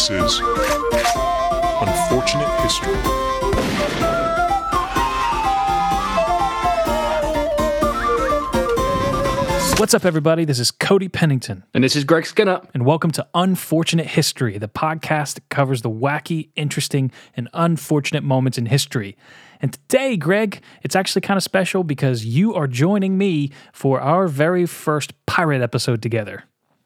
This is Unfortunate History. What's up, everybody? This is Cody Pennington, And this is Greg Skinner. and welcome to Unfortunate History, the podcast that covers the wacky, interesting, and unfortunate moments in history. And today, Greg, it's actually kind of special because you are joining me for our very first pirate episode together.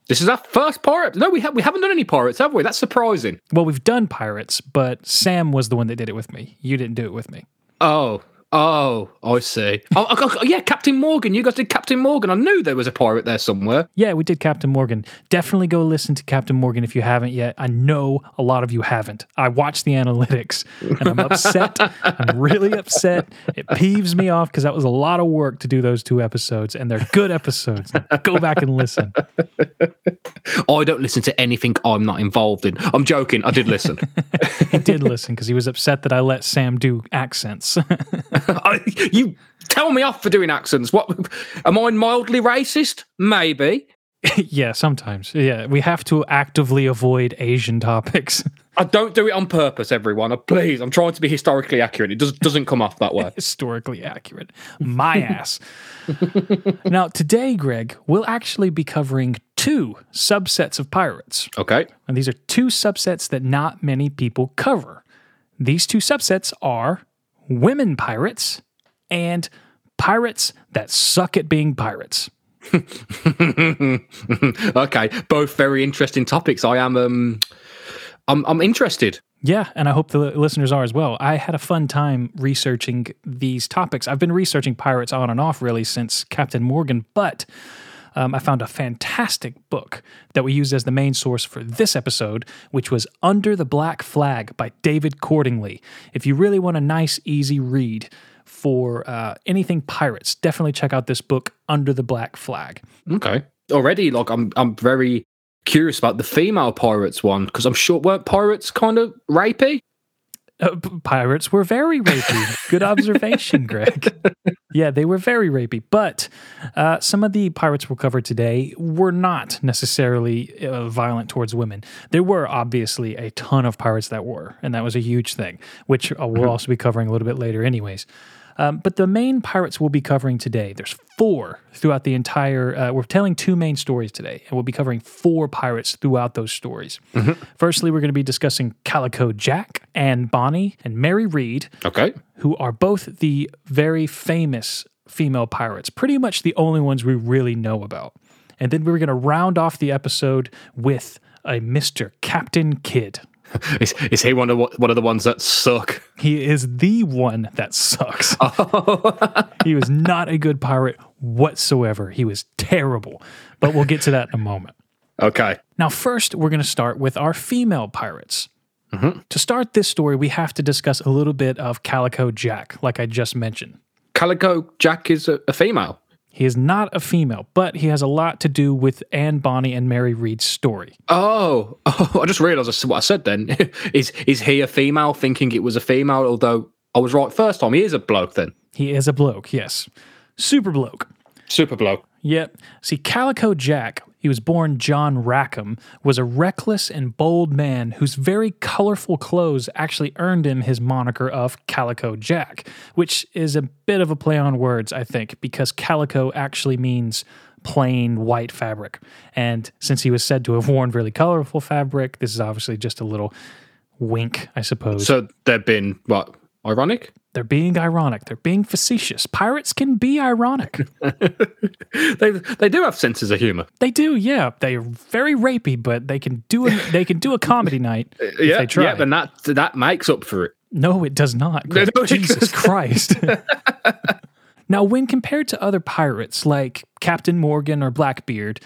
This is our first pirate. No, we, ha- we haven't done any pirates, have we? That's surprising. Well, we've done pirates, but Sam was the one that did it with me. You didn't do it with me. Oh, oh, I see. Oh, oh, oh, oh, yeah, Captain Morgan. You guys did Captain Morgan. I knew there was a pirate there somewhere. Yeah, we did Captain Morgan. Definitely go listen to Captain Morgan if you haven't yet. I know a lot of you haven't. I watched the analytics and I'm upset. I'm really upset. It peeves me off because that was a lot of work to do those two episodes, and they're good episodes. Go back and listen. I don't listen to anything I'm not involved in. I'm joking. I did listen. He did listen because he was upset that I let Sam do accents. I, you tell me off for doing accents. What? Am I mildly racist? Maybe. yeah, sometimes. Yeah, we have to actively avoid Asian topics. I don't do it on purpose, everyone. Uh, Please, I'm trying to be historically accurate. It does, doesn't come off that way. historically accurate. My ass. now, today, Greg, we'll actually be covering two subsets of pirates. Okay. And these are two subsets that not many people cover. These two subsets are women pirates and pirates that suck at being pirates. okay. Both very interesting topics. I am um I'm I'm interested. Yeah, and I hope the listeners are as well. I had a fun time researching these topics. I've been researching pirates on and off really since Captain Morgan, but um, I found a fantastic book that we used as the main source for this episode, which was Under the Black Flag by David Cordingly. If you really want a nice, easy read for uh, anything pirates, definitely check out this book, Under the Black Flag. Okay. Already, like I'm I'm very curious about the female pirates one because I'm sure weren't pirates kind of rapey? Uh, pirates were very rapey. Good observation, Greg. Yeah, they were very rapey. But uh, some of the pirates we'll cover today were not necessarily uh, violent towards women. There were obviously a ton of pirates that were, and that was a huge thing, which uh, we'll also be covering a little bit later, anyways. Um, but the main pirates we'll be covering today, there's four throughout the entire. Uh, we're telling two main stories today, and we'll be covering four pirates throughout those stories. Firstly, we're going to be discussing Calico Jack Anne Bonny and Mary Read, Okay. who are both the very famous female pirates, pretty much the only ones we really know about. And then we're going to round off the episode with a Mr. Captain Kidd. Is, is he one of the- one of the ones that suck? He is the one that sucks. Oh. he was not a good pirate whatsoever. He was terrible. But we'll get to that in a moment. Okay. Now, first, we're going to start with our female pirates. Mm-hmm. To start this story, we have to discuss a little bit of Calico Jack, like I just mentioned. Calico Jack is a, a female. He is not a female, but he has a lot to do with Anne Bonny and Mary Read's story. Oh, oh I just realised what I said then. is is he a female thinking it was a female, although I was right first time. He is a bloke then. He is a bloke, yes. Super bloke. Super bloke. Yep. See, Calico Jack, he was born John Rackham, was a reckless and bold man whose very colorful clothes actually earned him his moniker of Calico Jack, which is a bit of a play on words, I think, because calico actually means plain white fabric. And since he was said to have worn really colorful fabric, this is obviously just a little wink, I suppose. So they've been what? Ironic? They're being ironic. They're being facetious. Pirates can be ironic. They they do have senses of humour. They do, yeah. They're very rapey, but they can do a they can do a comedy night uh, if yeah, they try. yeah, and that that makes up for it. no, it does not. Greg. No, Jesus. Christ. now, when compared to other pirates like Captain Morgan or Blackbeard,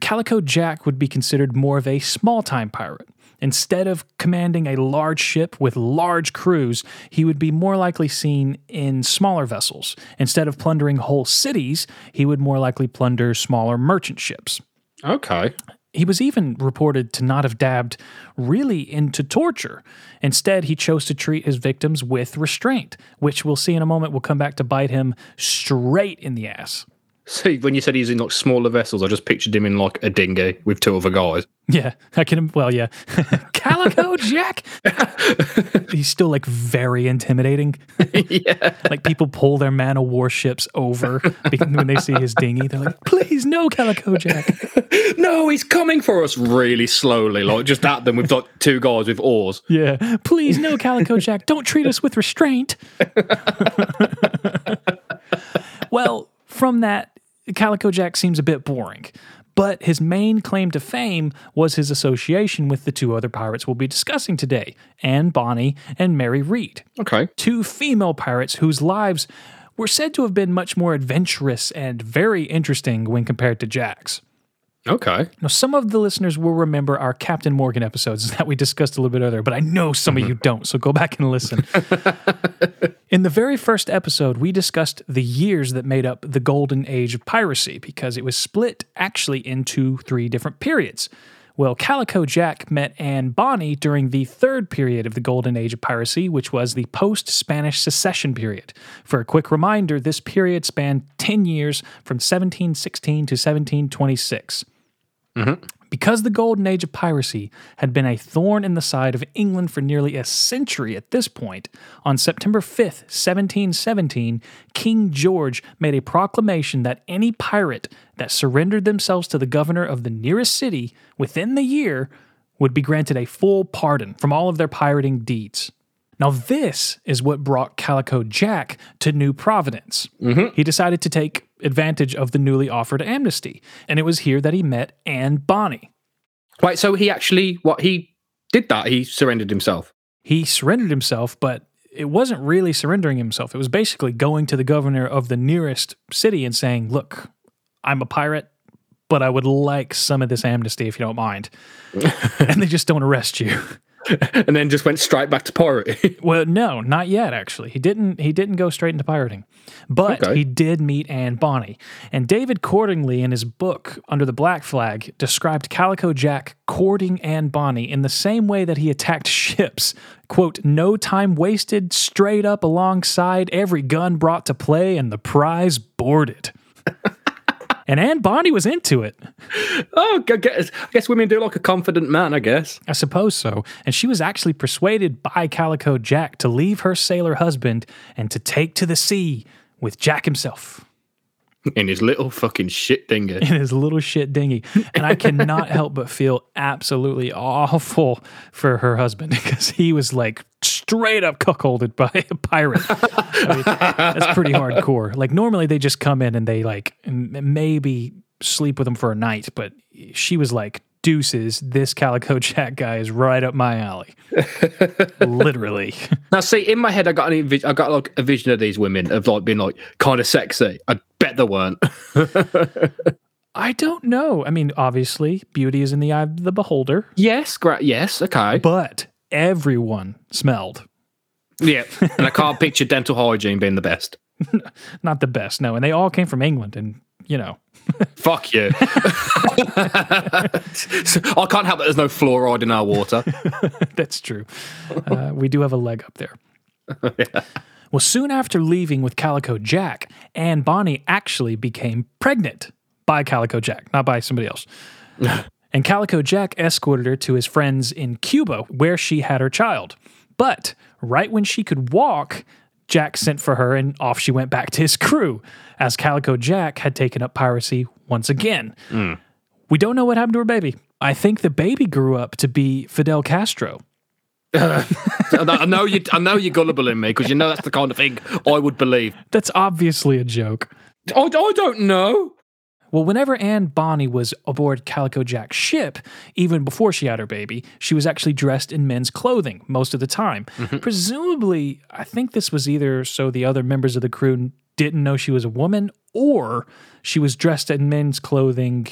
Calico Jack would be considered more of a small time pirate. Instead of commanding a large ship with large crews, he would be more likely seen in smaller vessels. Instead of plundering whole cities, he would more likely plunder smaller merchant ships. Okay. He was even reported to not have dabbed really into torture. Instead, he chose to treat his victims with restraint, which we'll see in a moment will come back to bite him straight in the ass. See, when you said he's in like smaller vessels, I just pictured him in like a dinghy with two other guys. Yeah, I can. Well, yeah, Calico Jack. He's still like very intimidating. yeah. like people pull their man of war ships over when they see his dinghy. They're like, "Please, no, Calico Jack." No, he's coming for us really slowly, like just at them with like two guys with oars. Yeah, please, no, Calico Jack. Don't treat us with restraint. well, from that, Calico Jack seems a bit boring. But his main claim to fame was his association with the two other pirates we'll be discussing today Anne Bonny and Mary Read, Okay. two female pirates whose lives were said to have been much more adventurous and very interesting when compared to Jack's. Okay. Now, some of the listeners will remember our Captain Morgan episodes that we discussed a little bit earlier, but I know some of mm-hmm. you don't, so go back and listen. In the very first episode, we discussed the years that made up the golden age of piracy because it was split actually into three different periods. Well, Calico Jack met Anne Bonny during the third period of the golden age of piracy, which was the post Spanish succession period. For a quick reminder, this period spanned 10 years from 1716 to 1726. Mm-hmm. Because the golden age of piracy had been a thorn in the side of England for nearly a century at this point, on September 5th, 1717, King George made a proclamation that any pirate that surrendered themselves to the governor of the nearest city within the year would be granted a full pardon from all of their pirating deeds. Now, this is what brought Calico Jack to New Providence. Mm-hmm. He decided to take advantage of the newly offered amnesty, and it was here that he met Anne Bonny. Right, so he actually what he did that? He surrendered himself. He surrendered himself, but it wasn't really surrendering himself. It was basically going to the governor of the nearest city and saying, Look, I'm a pirate, but I would like some of this amnesty if you don't mind. and they just don't arrest you. and then just went straight back to pirating. Well, no, not yet. Actually, he didn't. He didn't go straight into pirating, but Okay. he did meet Anne Bonny. And David Cordingly, in his book Under the Black Flag, described Calico Jack courting Anne Bonny in the same way that he attacked ships. "Quote: No time wasted, straight up alongside, every gun brought to play, and the prize boarded." And Anne Bonny was into it. oh, I guess, I guess women do like a confident man. I guess. I suppose so. And she was actually persuaded by Calico Jack to leave her sailor husband and to take to the sea with Jack himself In his little fucking shit dinghy. in his little shit dinghy. And I cannot help but feel absolutely awful for her husband because he was like straight up cuckolded by a pirate. I mean, that's pretty hardcore. Like normally they just come in and they like maybe sleep with him for a night, but she was like, deuces, this Calico Jack guy is right up my alley. Literally. Now, see, in my head, I got an envi- I got like a vision of these women of like being like kind of sexy. I bet they weren't. I don't know. I mean, obviously, beauty is in the eye of the beholder, yes, great. Yes, okay. but everyone smelled. yeah, and I can't picture dental hygiene being the best. Not the best, no. And they all came from England, and you know, Fuck you. I can't help that there's no fluoride in our water. that's true. Uh, we do have a leg up there. Well, soon after leaving with Calico Jack, Anne Bonny actually became pregnant by Calico Jack, not by somebody else. and Calico Jack escorted her to his friends in Cuba, where she had her child. But right when she could walk, Jack sent for her and off she went back to his crew, as Calico Jack had taken up piracy once again. Hmm. We don't know what happened to her baby. I think the baby grew up to be Fidel Castro. I know you. I know you're gullible in me because you know that's the kind of thing I would believe. That's obviously a joke. I, I don't know. Well, whenever Anne Bonny was aboard Calico Jack's ship, even before she had her baby, she was actually dressed in men's clothing most of the time. Mm-hmm. Presumably, I think this was either so the other members of the crew didn't know she was a woman, or she was dressed in men's clothing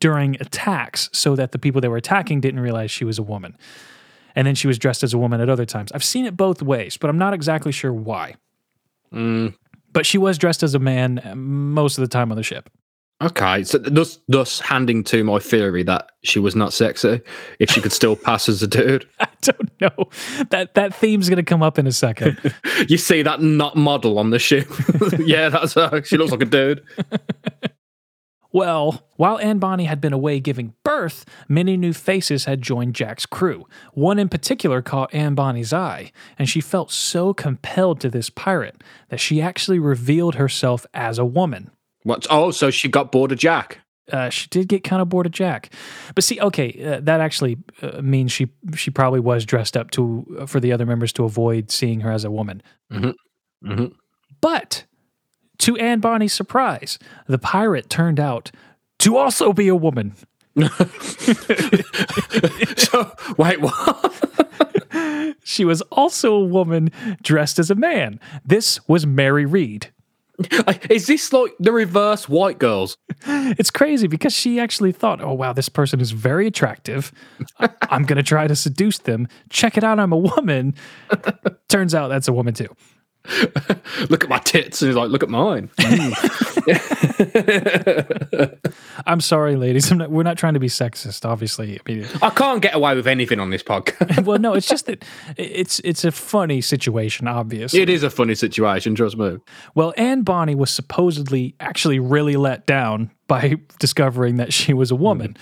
during attacks so that the people they were attacking didn't realize she was a woman. And then she was dressed as a woman at other times. I've seen it both ways, but I'm not exactly sure why. But she was dressed as a man uh, most of the time on the ship. Okay, so thus, thus handing to my theory that she was not sexy if she could still pass as a dude. I don't know. That that theme's going to come up in a second. You see that not model on the ship? yeah, that's her. She looks like a dude. Well, while Anne Bonny had been away giving birth, many new faces had joined Jack's crew. One in particular caught Anne Bonny's eye, and she felt so compelled to this pirate that she actually revealed herself as a woman. What? Oh, so she got bored of Jack. Uh, she did get kind of bored of Jack, but see, okay, uh, that actually uh, means she she probably was dressed up to uh, for the other members to avoid seeing her as a woman. hmm But to Anne Bonny's surprise, the pirate turned out to also be a woman. so wait, what? She was also a woman dressed as a man. This was Mary Read. Is this like the reverse white girls? It's crazy because she actually thought, oh, wow, this person is very attractive. I'm going to try to seduce them. Check it out, I'm a woman. Turns out that's a woman too. Look at my tits, and he's like, look at mine. I'm sorry, ladies. I'm not, we're not trying to be sexist, obviously. I mean, I can't get away with anything on this podcast. well, no, it's just that it's it's a funny situation, obviously. it is a funny situation, trust me. Well, Anne Bonny was supposedly actually really let down by discovering that she was a woman.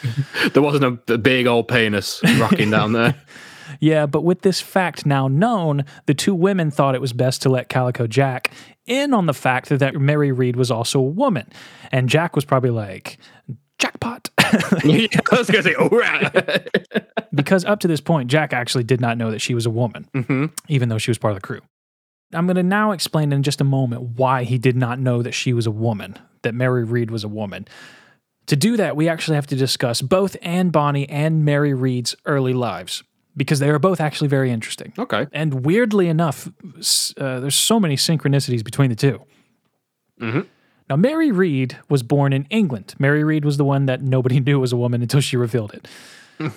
There wasn't a, a big old penis rocking down there. Yeah, but with this fact now known, the two women thought it was best to let Calico Jack in on the fact that Mary Read was also a woman. And Jack was probably like, jackpot. I was going to say, all right. because up to this point, Jack actually did not know that she was a woman, mm-hmm. even though she was part of the crew. I'm going to now explain in just a moment why he did not know that she was a woman, that Mary Read was a woman. To do that, we actually have to discuss both Anne Bonny and Mary Read's early lives because they are both actually very interesting. Okay. And weirdly enough, uh, there's so many synchronicities between the 2 Now, Mary Read was born in England. Mary Read was the one that nobody knew was a woman until she revealed it.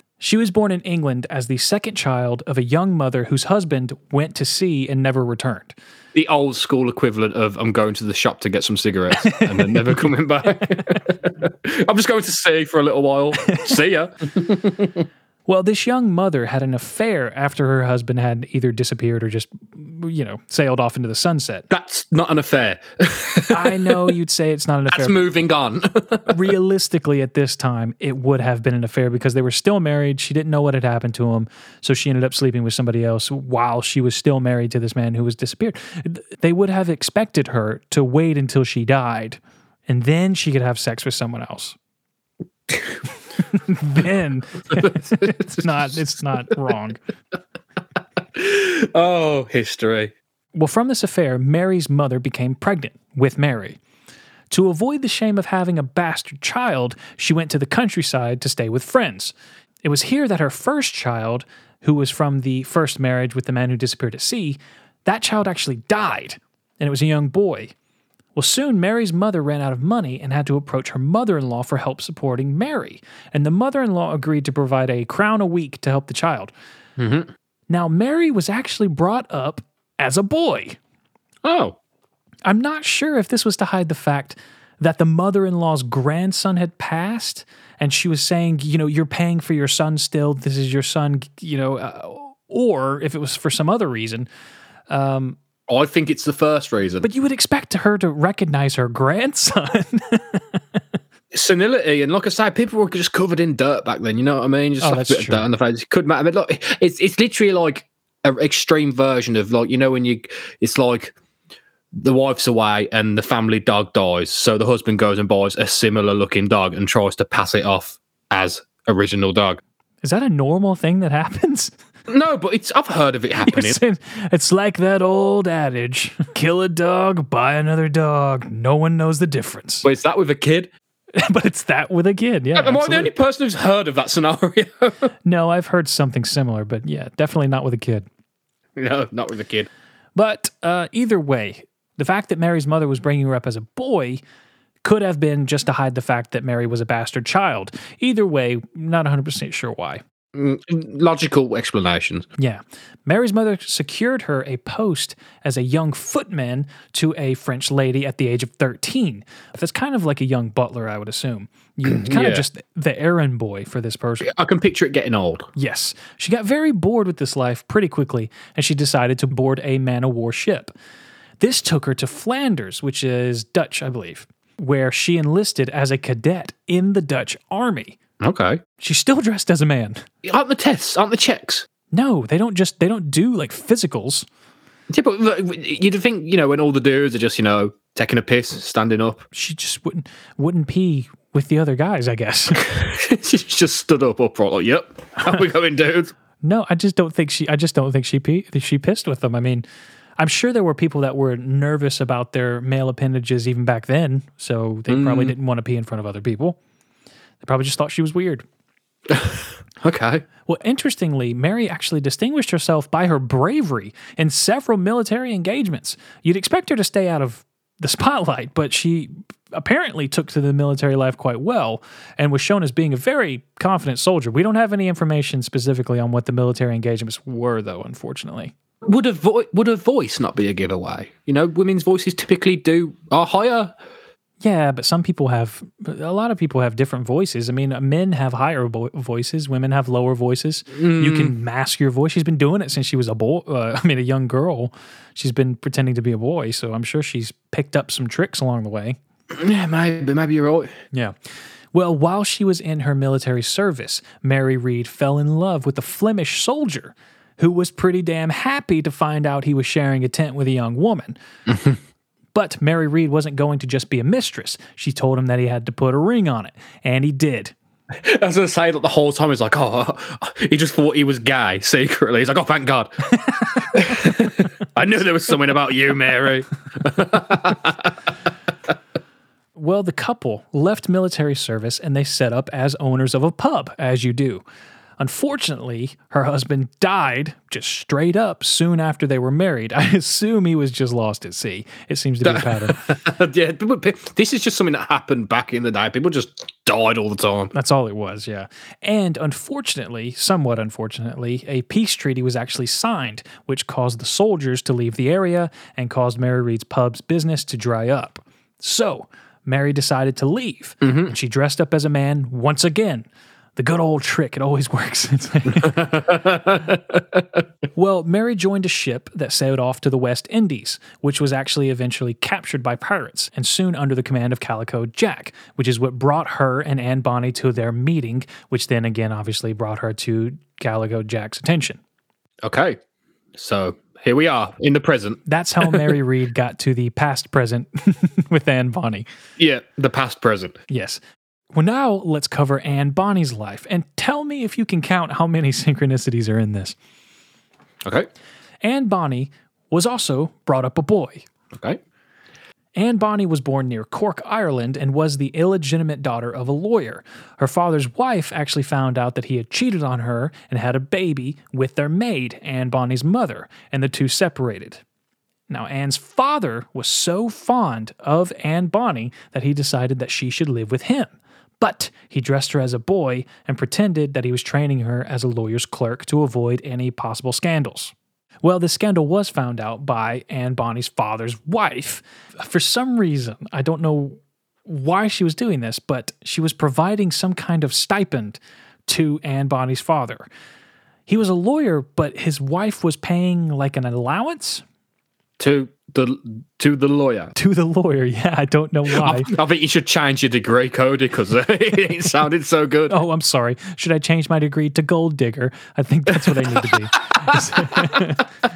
she was born in England as the second child of a young mother whose husband went to sea and never returned. The old school equivalent of I'm going to the shop to get some cigarettes and then never coming back. I'm just going to sea for a little while. See ya. Well, this young mother had an affair after her husband had either disappeared or just, you know, sailed off into the sunset. That's not an affair. I know you'd say it's not an affair. That's moving on. realistically at this time it would have been an affair because they were still married she didn't know what had happened to him so she ended up sleeping with somebody else while she was still married to this man who was disappeared they would have expected her to wait until she died and then she could have sex with someone else then it's not it's not wrong oh, history. Well, from this affair, Mary's mother became pregnant with Mary. To avoid the shame of having a bastard child, she went to the countryside to stay with friends. It was here that her first child, who was from the first marriage with the man who disappeared at sea, that child actually died, and it was a young boy. Well, soon Mary's mother ran out of money and had to approach her mother in law for help supporting Mary, and the mother in law agreed to provide a crown a week to help the child. Now, Mary was actually brought up as a boy. Oh. I'm not sure if this was to hide the fact that the mother in law's grandson had passed and she was saying, you know, you're paying for your son still. This is your son, you know, uh, or if it was for some other reason. I think it's the first reason. But you would expect her to recognize her grandson. senility and like I say, people were just covered in dirt back then. You know what I mean? Just Oh, like a bit of dirt on the face. It could matter. I mean, look, it's it's literally like an extreme version of like you know when you it's like the wife's away and the family dog dies, so the husband goes and buys a similar looking dog and tries to pass it off as original dog. is that a normal thing that happens? No, but it's I've heard of it happening. It's, it's like that old adage kill a dog, buy another dog. No one knows the difference. But is that with a kid? but it's that with a kid. Yeah. Am I the only person who's heard of that scenario? No, I've heard something similar, but yeah, definitely not with a kid. no, not with a kid. But uh, either way, the fact that Mary's mother was bringing her up as a boy could have been just to hide the fact that Mary was a bastard child. Either way, not 100% sure why. Logical explanations. Yeah. Mary's mother secured her a post as a young footman to a French lady at the age of 13. That's kind of like a young butler, I would assume. You kind Yeah. of just the errand boy for this person. I can picture it getting old. Yes. She got very bored with this life pretty quickly, and she decided to board a man of war ship. This took her to Flanders, which is Dutch, I believe, where she enlisted as a cadet in the Dutch army. Okay. She's still dressed as a man. Aren't the tests? Aren't the checks? No, they don't just they don't do like physicals. Yeah, but look, you'd think, you know, when all the dudes are just, you know, taking a piss, standing up. She just wouldn't wouldn't pee with the other guys, I guess. she just stood up upright, like, yep, how we going, dudes? no, I just don't think she I just don't think she pee, she pissed with them. I mean, I'm sure there were people that were nervous about their male appendages even back then, so they probably mm. didn't want to pee in front of other people. They probably just thought she was weird. Okay. Well, interestingly, Mary actually distinguished herself by her bravery in several military engagements. You'd expect her to stay out of the spotlight, but she apparently took to the military life quite well and was shown as being a very confident soldier. We don't have any information specifically on what the military engagements were, though, unfortunately. Would a, vo- would a voice not be a giveaway? You know, women's voices typically do are higher. Yeah, but some people have, a lot of people have different voices. I mean, men have higher vo- voices, women have lower voices. You can mask your voice. She's been doing it since she was a boy, uh, I mean, a young girl. She's been pretending to be a boy, so I'm sure she's picked up some tricks along the way. Yeah, maybe, maybe you're right. Yeah. Well, while she was in her military service, Mary Read fell in love with a Flemish soldier who was pretty damn happy to find out he was sharing a tent with a young woman. but Mary Read wasn't going to just be a mistress. She told him that he had to put a ring on it, and he did. I was going to say that the whole time he's like, oh, he just thought he was gay secretly. He's like, oh, thank God. I knew there was something about you, Mary. Well, the couple left military service and they set up as owners of a pub, as you do. Unfortunately, her husband died just straight up soon after they were married. I assume he was just lost at sea. It seems to be a pattern. yeah, this is just something that happened back in the day. People just died all the time. That's all it was, yeah. And unfortunately, somewhat unfortunately, a peace treaty was actually signed, which caused the soldiers to leave the area and caused Mary Read's pub's business to dry up. So, Mary decided to leave, mm-hmm. and she dressed up as a man once again. The good old trick, it always works. well, Mary joined a ship that sailed off to the West Indies, which was actually eventually captured by pirates and soon under the command of Calico Jack, which is what brought her and Anne Bonny to their meeting, which then again obviously brought her to Calico Jack's attention. Okay. So here we are in the present. That's how Mary Read got to the past present with Anne Bonny. Yeah, the past present. Yes. Well, now let's cover Anne Bonny's life and tell me if you can count how many synchronicities are in this. Okay. Anne Bonny was also brought up a boy. Okay. Anne Bonny was born near Cork, Ireland, and was the illegitimate daughter of a lawyer. Her father's wife actually found out that he had cheated on her and had a baby with their maid, Anne Bonny's mother, and the two separated. Now, Anne's father was so fond of Anne Bonny that he decided that she should live with him. But he dressed her as a boy and pretended that he was training her as a lawyer's clerk to avoid any possible scandals. Well, this scandal was found out by Anne Bonny's father's wife. For some reason, I don't know why she was doing this, but she was providing some kind of stipend to Anne Bonny's father. He was a lawyer, but his wife was paying like an allowance To the to the lawyer. to the lawyer. Yeah, I don't know why. I think you should change your degree, Cody, because uh, it sounded so good. Oh, I'm sorry. Should I change my degree to gold digger? I think that's what I need to be.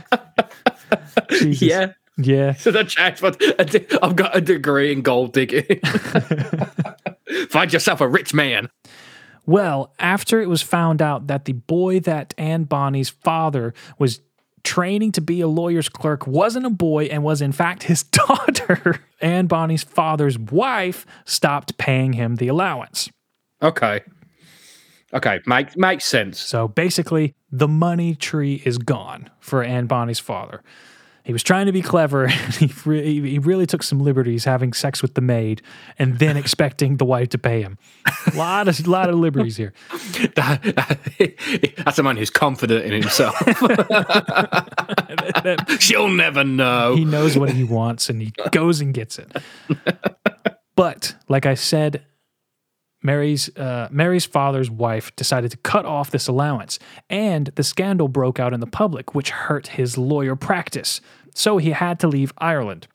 Yeah. Yeah. So that changed, but I I've got a degree in gold digging. Find yourself a rich man. Well, after it was found out that the boy that Anne Bonny's father was training to be a lawyer's clerk wasn't a boy and was in fact his daughter, Anne Bonny's father's wife stopped paying him the allowance. Okay. Okay, make makes sense. So basically, the money tree is gone for Anne Bonny's father. He was trying to be clever. And he, re- he really took some liberties having sex with the maid and then expecting the wife to pay him. A lot of, lot of liberties here. That's a man who's confident in himself. She'll never know. He knows what he wants and he goes and gets it. But like I said, Mary's uh, Mary's father's wife decided to cut off this allowance, and the scandal broke out in the public, which hurt his lawyer practice. So he had to leave Ireland.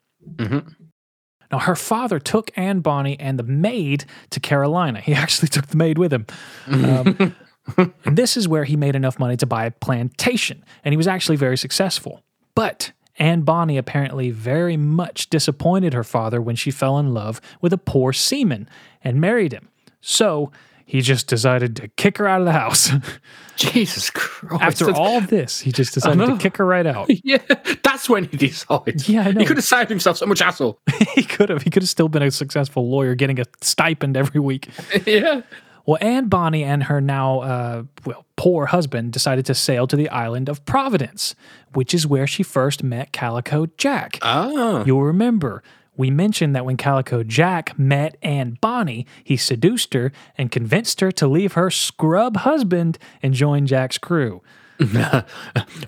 Now, her father took Anne Bonny and the maid to Carolina. He actually took the maid with him. Um, and this is where he made enough money to buy a plantation, and he was actually very successful. But Anne Bonny apparently very much disappointed her father when she fell in love with a poor seaman and married him. So he just decided to kick her out of the house. Jesus Christ. After all this, he just decided to kick her right out. Yeah, that's when he decided. Yeah, I know. He could have saved himself so much hassle. he could have. He could have still been a successful lawyer, getting a stipend every week. yeah. Well, Anne Bonny and her now, uh, well, poor husband decided to sail to the island of Providence, which is where she first met Calico Jack. Ah. You'll remember we mentioned that when Calico Jack met Anne Bonny, he seduced her and convinced her to leave her scrub husband and join Jack's crew.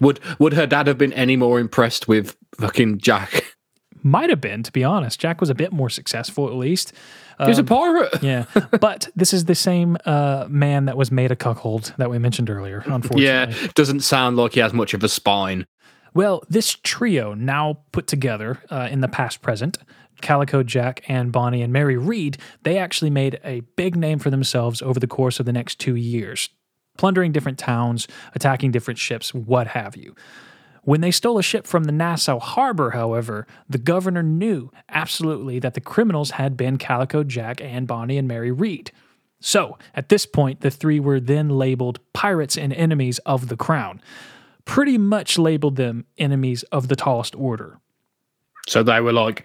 Would would her dad have been any more impressed with fucking Jack? Might have been, to be honest. Jack was a bit more successful, at least. He was a pirate. Yeah, but this is the same uh, man that was made a cuckold that we mentioned earlier. Unfortunately, Yeah, doesn't sound like he has much of a spine. Well, this trio now put together uh, in the past present, Calico Jack, Anne Bonny and Mary Read, they actually made a big name for themselves over the course of the next two years, plundering different towns, attacking different ships, what have you. When they stole a ship from the Nassau harbor, however, the governor knew absolutely that the criminals had been Calico Jack, Anne Bonny and Mary Read. So, at this point, the three were then labeled pirates and enemies of the crown. Pretty much labeled them enemies of the tallest order. So they were like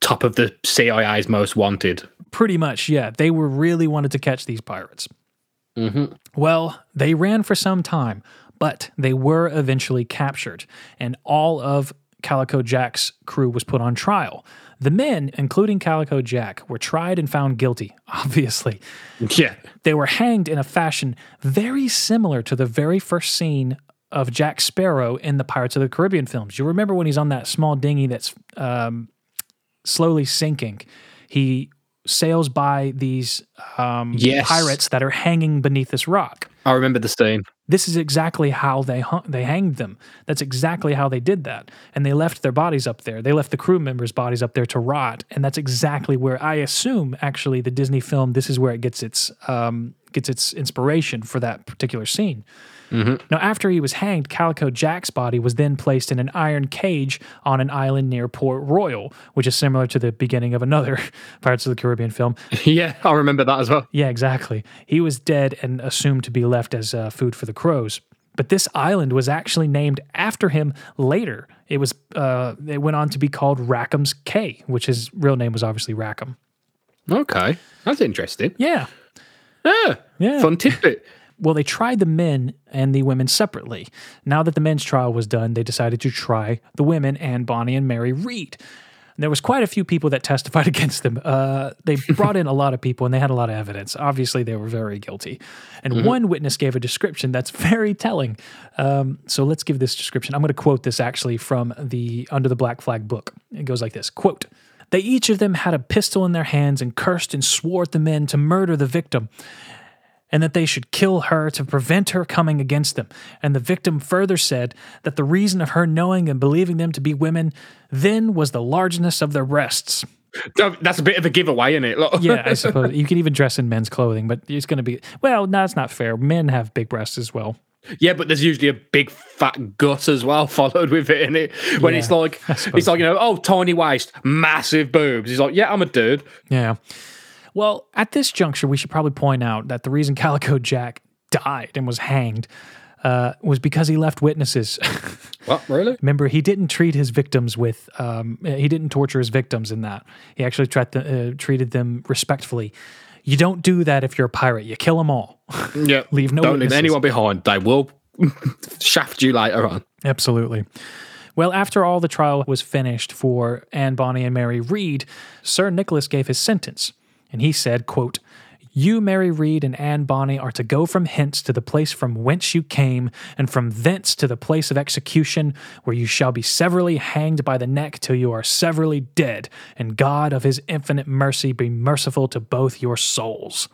top of the CIA's most wanted. Pretty much, yeah. They were really wanted to catch these pirates. Well, they ran for some time, but they were eventually captured, and all of Calico Jack's crew was put on trial. The men, including Calico Jack, were tried and found guilty, obviously. Yeah. They were hanged in a fashion very similar to the very first scene of Jack Sparrow in the Pirates of the Caribbean films. You remember when he's on that small dinghy that's um, slowly sinking? He sails by these um, Yes. pirates that are hanging beneath this rock. I remember the scene. This is exactly how they hung, they hanged them. That's exactly how they did that, and they left their bodies up there. They left the crew members' bodies up there to rot, and that's exactly where I assume actually the Disney film. This is where it gets its um, gets its inspiration for that particular scene. Now, after he was hanged, Calico Jack's body was then placed in an iron cage on an island near Port Royal, which is similar to the beginning of another Pirates of the Caribbean film. yeah, I remember that as well. Yeah, exactly. He was dead and assumed to be left as uh, food for the crows. But this island was actually named after him later. It was uh, it went on to be called Rackham's Cay, which his real name was obviously Rackham. Okay. That's interesting. Yeah. Yeah. Yeah. Fun tidbit. Well, they tried the men and the women separately. Now that the men's trial was done, they decided to try the women Anne Bonny and Mary Read. There was quite a few people that testified against them. Uh, they brought in a lot of people and they had a lot of evidence. Obviously, they were very guilty. And one witness gave a description that's very telling. Um, so let's give this description. I'm going to quote this actually from the Under the Black Flag book. It goes like this quote, They each of them had a pistol in their hands and cursed and swore at the men to murder the victim and that they should kill her to prevent her coming against them. And the victim further said that the reason of her knowing and believing them to be women then was the largeness of their breasts. That's a bit of a giveaway, isn't it? Yeah, I suppose you can even dress in men's clothing, but it's going to be well. No, that's not fair. Men have big breasts as well. Yeah, but there's usually a big fat gut as well followed with it in it. When Yeah, it's like it's like, you know, oh tiny waist, massive boobs. He's like, Yeah, I'm a dude. Yeah. Well, at this juncture, we should probably point out that the reason Calico Jack died and was hanged uh, was because he left witnesses. What, really? Remember, he didn't treat his victims with, um, he didn't torture his victims in that. He actually uh, treated them respectfully. You don't do that if you're a pirate. You kill them all. Yeah. Leave no Don't witnesses. leave anyone behind. They will shaft you later on. Absolutely. Well, after all the trial was finished for Anne Bonny and Mary Read, Sir Nicholas gave his sentence, and he said, quote, you, Mary Read, and Anne Bonny, are to go from hence to the place from whence you came, and from thence to the place of execution, where you shall be severally hanged by the neck till you are severally dead, and God of his infinite mercy be merciful to both your souls.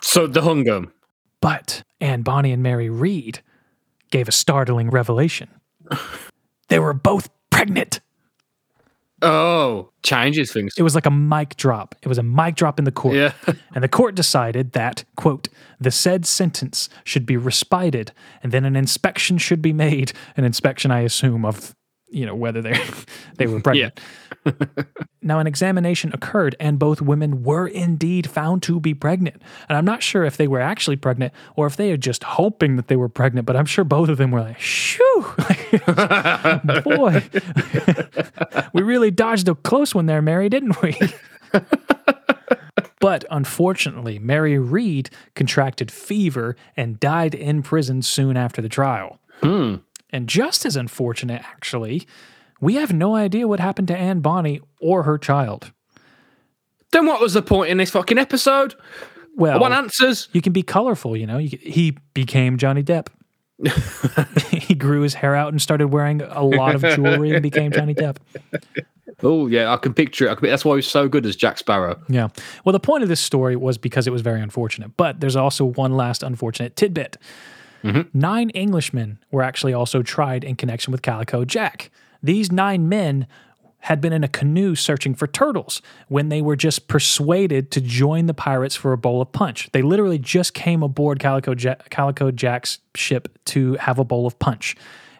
So the hung 'em. But Anne Bonny and Mary Read gave a startling revelation. they were both pregnant. Oh, changes things. It was like a mic drop. It was a mic drop in the court. Yeah. and the court decided that, quote, the said sentence should be respited and then an inspection should be made. An inspection, I assume, of you know whether they they were mm, pregnant. now an examination occurred and both women were indeed found to be pregnant. And I'm not sure if they were actually pregnant or if they are just hoping that they were pregnant, but I'm sure both of them were like, "Shoo, boy, we really dodged a close one there, Mary, didn't we?" But unfortunately, Mary Read contracted fever and died in prison soon after the trial. Hmm. And just as unfortunate, actually, we have no idea what happened to Anne Bonny or her child. Then what was the point in this fucking episode? Well, I want answers. you can be colorful, you know. You, he became Johnny Depp. he grew his hair out and started wearing a lot of jewelry and became Johnny Depp. Oh yeah, I can picture it. Can, that's why he's so good as Jack Sparrow. Yeah. Well, the point of this story was because it was very unfortunate. But there's also one last unfortunate tidbit. Mm-hmm. Nine Englishmen were actually also tried in connection with Calico Jack. These nine men had been in a canoe searching for turtles when they were just persuaded to join the pirates for a bowl of punch. They literally just came aboard Calico, Ja- Calico Jack's ship to have a bowl of punch.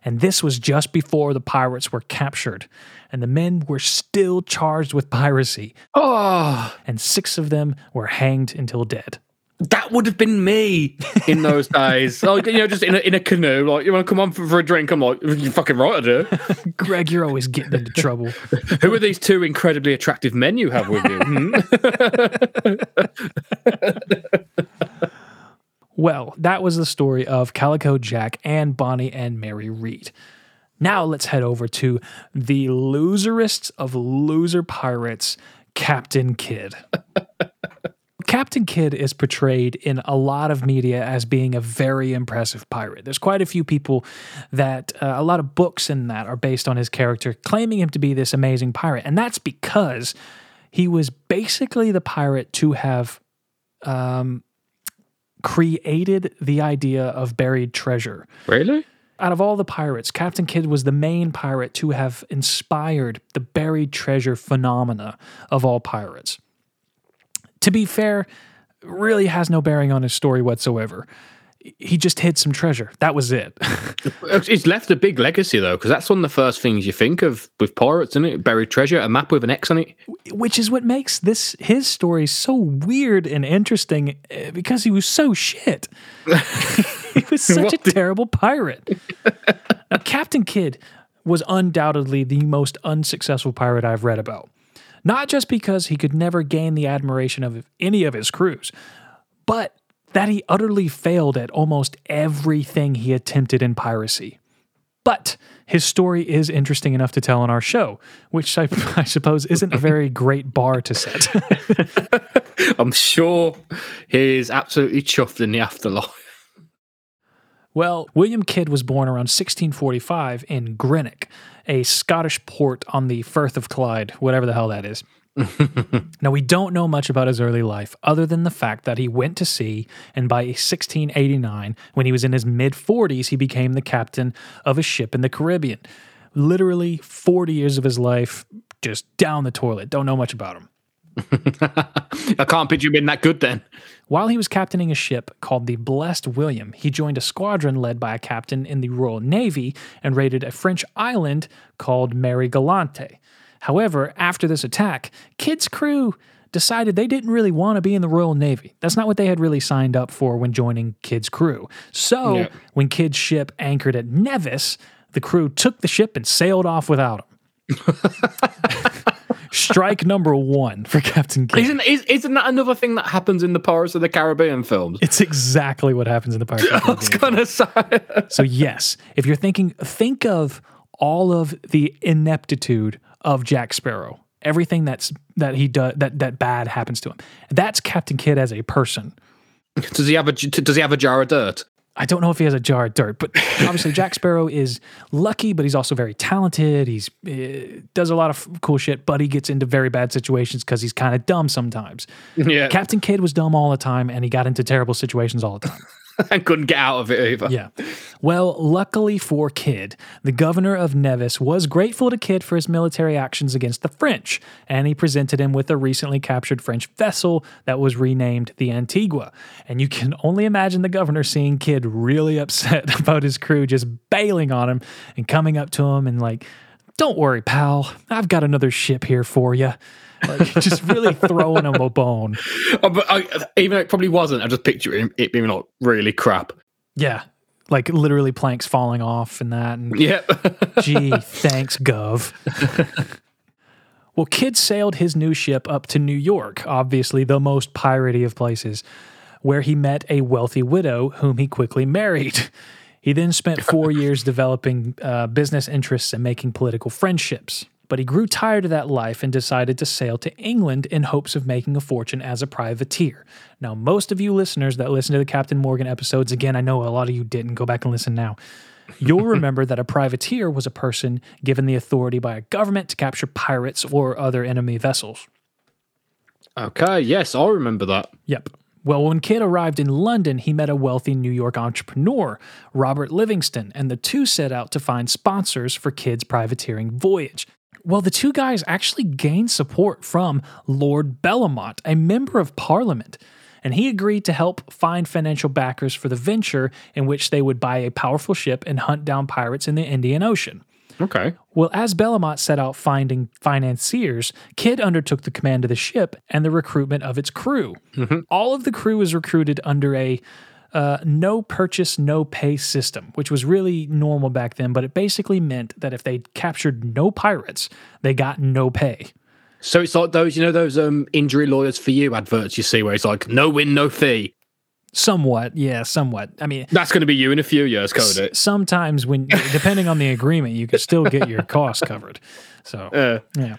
And this was just before the pirates were captured. And the men were still charged with piracy, Oh, and six of them were hanged until dead. That would have been me in those days. Like you know, just in a, in a canoe. Like you want to come on for, for a drink? I'm like, you're fucking right, I do. Greg, you're always getting into trouble. Who are these two incredibly attractive men you have with you? Hmm? Well, that was the story of Calico Jack Anne Bonny and Mary Read. Now let's head over to the loserest of loser pirates, Captain Kidd. Captain Kidd is portrayed in a lot of media as being a very impressive pirate. There's quite a few people that, uh, a lot of books in that are based on his character, claiming him to be this amazing pirate. And that's because he was basically the pirate to have um, created the idea of buried treasure. really? Out of all the pirates, Captain Kidd was the main pirate to have inspired the buried treasure phenomena of all pirates. To be fair, really has no bearing on his story whatsoever. He just hid some treasure. That was it. It's left a big legacy though, because that's one of the first things you think of with pirates, isn't it? Buried treasure, a map with an X on it. Which is what makes this his story so weird and interesting eh, because he was so shit. he was such a terrible pirate. now, Captain Kidd was undoubtedly the most unsuccessful pirate I've read about. Not just because he could never gain the admiration of any of his crews, but that he utterly failed at almost everything he attempted in piracy. But his story is interesting enough to tell on our show, which I, I suppose isn't a very great bar to set. I'm sure he is absolutely chuffed in the afterlife. Well, William Kidd was born around 1645 in Greenock, a Scottish port on the Firth of Clyde, whatever the hell that is. now, we don't know much about his early life other than the fact that he went to sea, and by 1689, when he was in his mid 40s, he became the captain of a ship in the Caribbean. Literally 40 years of his life just down the toilet. Don't know much about him. I can't picture him being that good then. While he was captaining a ship called the Blessed William, he joined a squadron led by a captain in the Royal Navy and raided a French island called Marie-Galante. However, after this attack, Kidd's crew decided they didn't really want to be in the Royal Navy. That's not what they had really signed up for when joining Kidd's crew. So, Yeah. when Kidd's ship anchored at Nevis, the crew took the ship and sailed off without him. Strike number one for Captain Kidd. Isn't is, isn't that another thing that happens in the Pirates of the Caribbean films? It's exactly what happens in the Pirates of the I was Caribbean. gonna say. So yes, if you're thinking, think of all of the ineptitude of Jack Sparrow. Everything that's that he does that that bad happens to him. That's Captain Kidd as a person. Does he have a does he have a jar of dirt? I don't know if he has a jar of dirt, but obviously Jack Sparrow is lucky, but he's also very talented. He's uh, does a lot of cool shit, but he gets into very bad situations because he's kind of dumb sometimes. Yeah. Captain Kidd was dumb all the time, and he got into terrible situations all the time. and couldn't get out of it either. Yeah. Well, luckily for Kidd, the governor of Nevis was grateful to Kidd for his military actions against the French, and he presented him with a recently captured French vessel that was renamed the Antigua. And you can only imagine the governor seeing Kidd really upset about his crew just bailing on him and coming up to him and like, "Don't worry, pal. I've got another ship here for you." Like just really throwing him a bone. Oh, but I, even though it probably wasn't, I just picture it, it being like really crap. Yeah. Like literally planks falling off and that. And Yeah. Gee, thanks, Gov. well, Kidd sailed his new ship up to New York, obviously the most piratey of places, where he met a wealthy widow whom he quickly married. He then spent four years developing uh, business interests and making political friendships. But he grew tired of that life and decided to sail to England in hopes of making a fortune as a privateer. Now, most of you listeners that listen to the Captain Morgan episodes, again, I know a lot of you didn't, go back and listen now. You'll remember that a privateer was a person given the authority by a government to capture pirates or other enemy vessels. okay. Yes, I remember that. Yep. Well, when Kidd arrived in London, he met a wealthy New York entrepreneur, Robert Livingston, and the two set out to find sponsors for Kidd's privateering voyage. Well, the two guys actually gained support from Lord Bellamont, a member of Parliament, and he agreed to help find financial backers for the venture in which they would buy a powerful ship and hunt down pirates in the Indian Ocean. Okay. Well, as Bellamont set out finding financiers, Kidd undertook the command of the ship and the recruitment of its crew. Mm-hmm. All of the crew was recruited under a uh, no purchase, no pay system, which was really normal back then, but it basically meant that if they captured no pirates, they got no pay. So it's like those, you know, those um injury lawyers for you adverts you see where it's like no win, no fee. Somewhat, yeah, somewhat. I mean, That's going to be you in a few years, Cody. sometimes when, depending on the agreement, you can still get your costs covered. So, Uh, Yeah.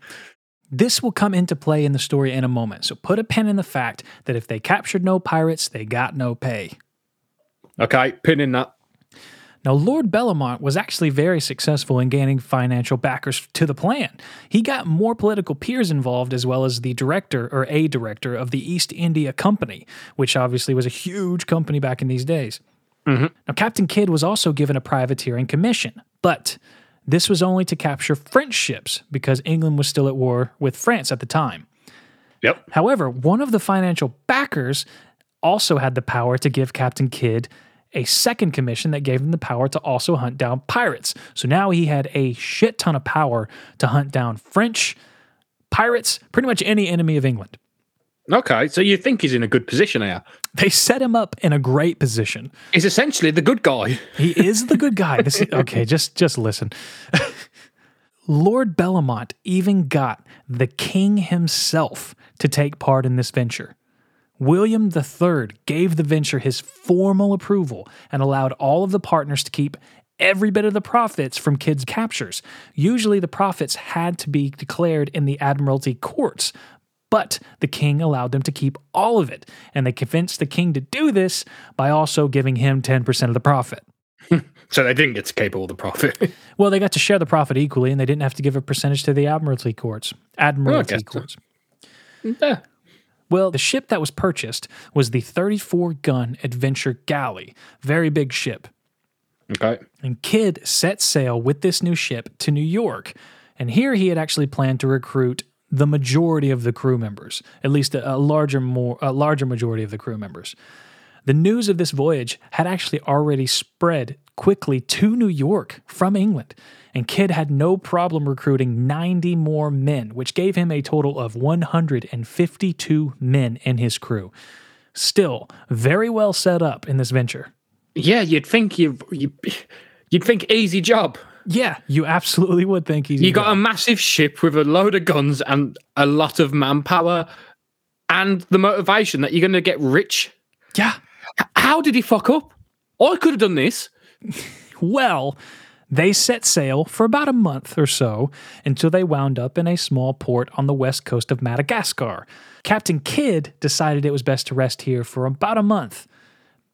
This will come into play in the story in a moment. So put a pin in the fact that if they captured no pirates, they got no pay. Okay, pin in that. Now, Lord Bellamont was actually very successful in gaining financial backers to the plan. He got more political peers involved, as well as the director or a director of the East India Company, which obviously was a huge company back in these days. Mm-hmm. Now, Captain Kidd was also given a privateering commission, but this was only to capture French ships because England was still at war with France at the time. Yep. However, one of the financial backers also had the power to give Captain Kidd a second commission that gave him the power to also hunt down pirates. So now he had a shit ton of power to hunt down French pirates, pretty much any enemy of England. Okay, so you think he's in a good position here? They set him up in a great position. He's essentially the good guy. He is the good guy. This is, okay, just just listen. Lord Bellamont even got the king himself to take part in this venture. William III gave the venture his formal approval and allowed all of the partners to keep every bit of the profits from Kidd's captures. Usually, the profits had to be declared in the Admiralty courts, but the king allowed them to keep all of it, and they convinced the king to do this by also giving him 10% of the profit. So they didn't get to keep all the profit. Well, they got to share the profit equally, and they didn't have to give a percentage to the Admiralty courts. Admiralty courts. yeah. Well, the ship that was purchased was the 34 gun Adventure Galley, very big ship. Okay. And Kidd set sail with this new ship to New York. And here he had actually planned to recruit the majority of the crew members, at least a, a larger more a larger majority of the crew members. The news of this voyage had actually already spread quickly to New York from England, and Kidd had no problem recruiting 90 more men, which gave him a total of 152 men in his crew. Still, very well set up in this venture. Yeah, you'd think you you you'd think easy job. Yeah, you absolutely would think easy. You got a massive ship with a load of guns and a lot of manpower, and the motivation that you're going to get rich. Yeah. How did he fuck up? I could have done this. Well, They set sail for about a month or so until they wound up in a small port on the west coast of Madagascar. Captain Kidd decided it was best to rest here for about a month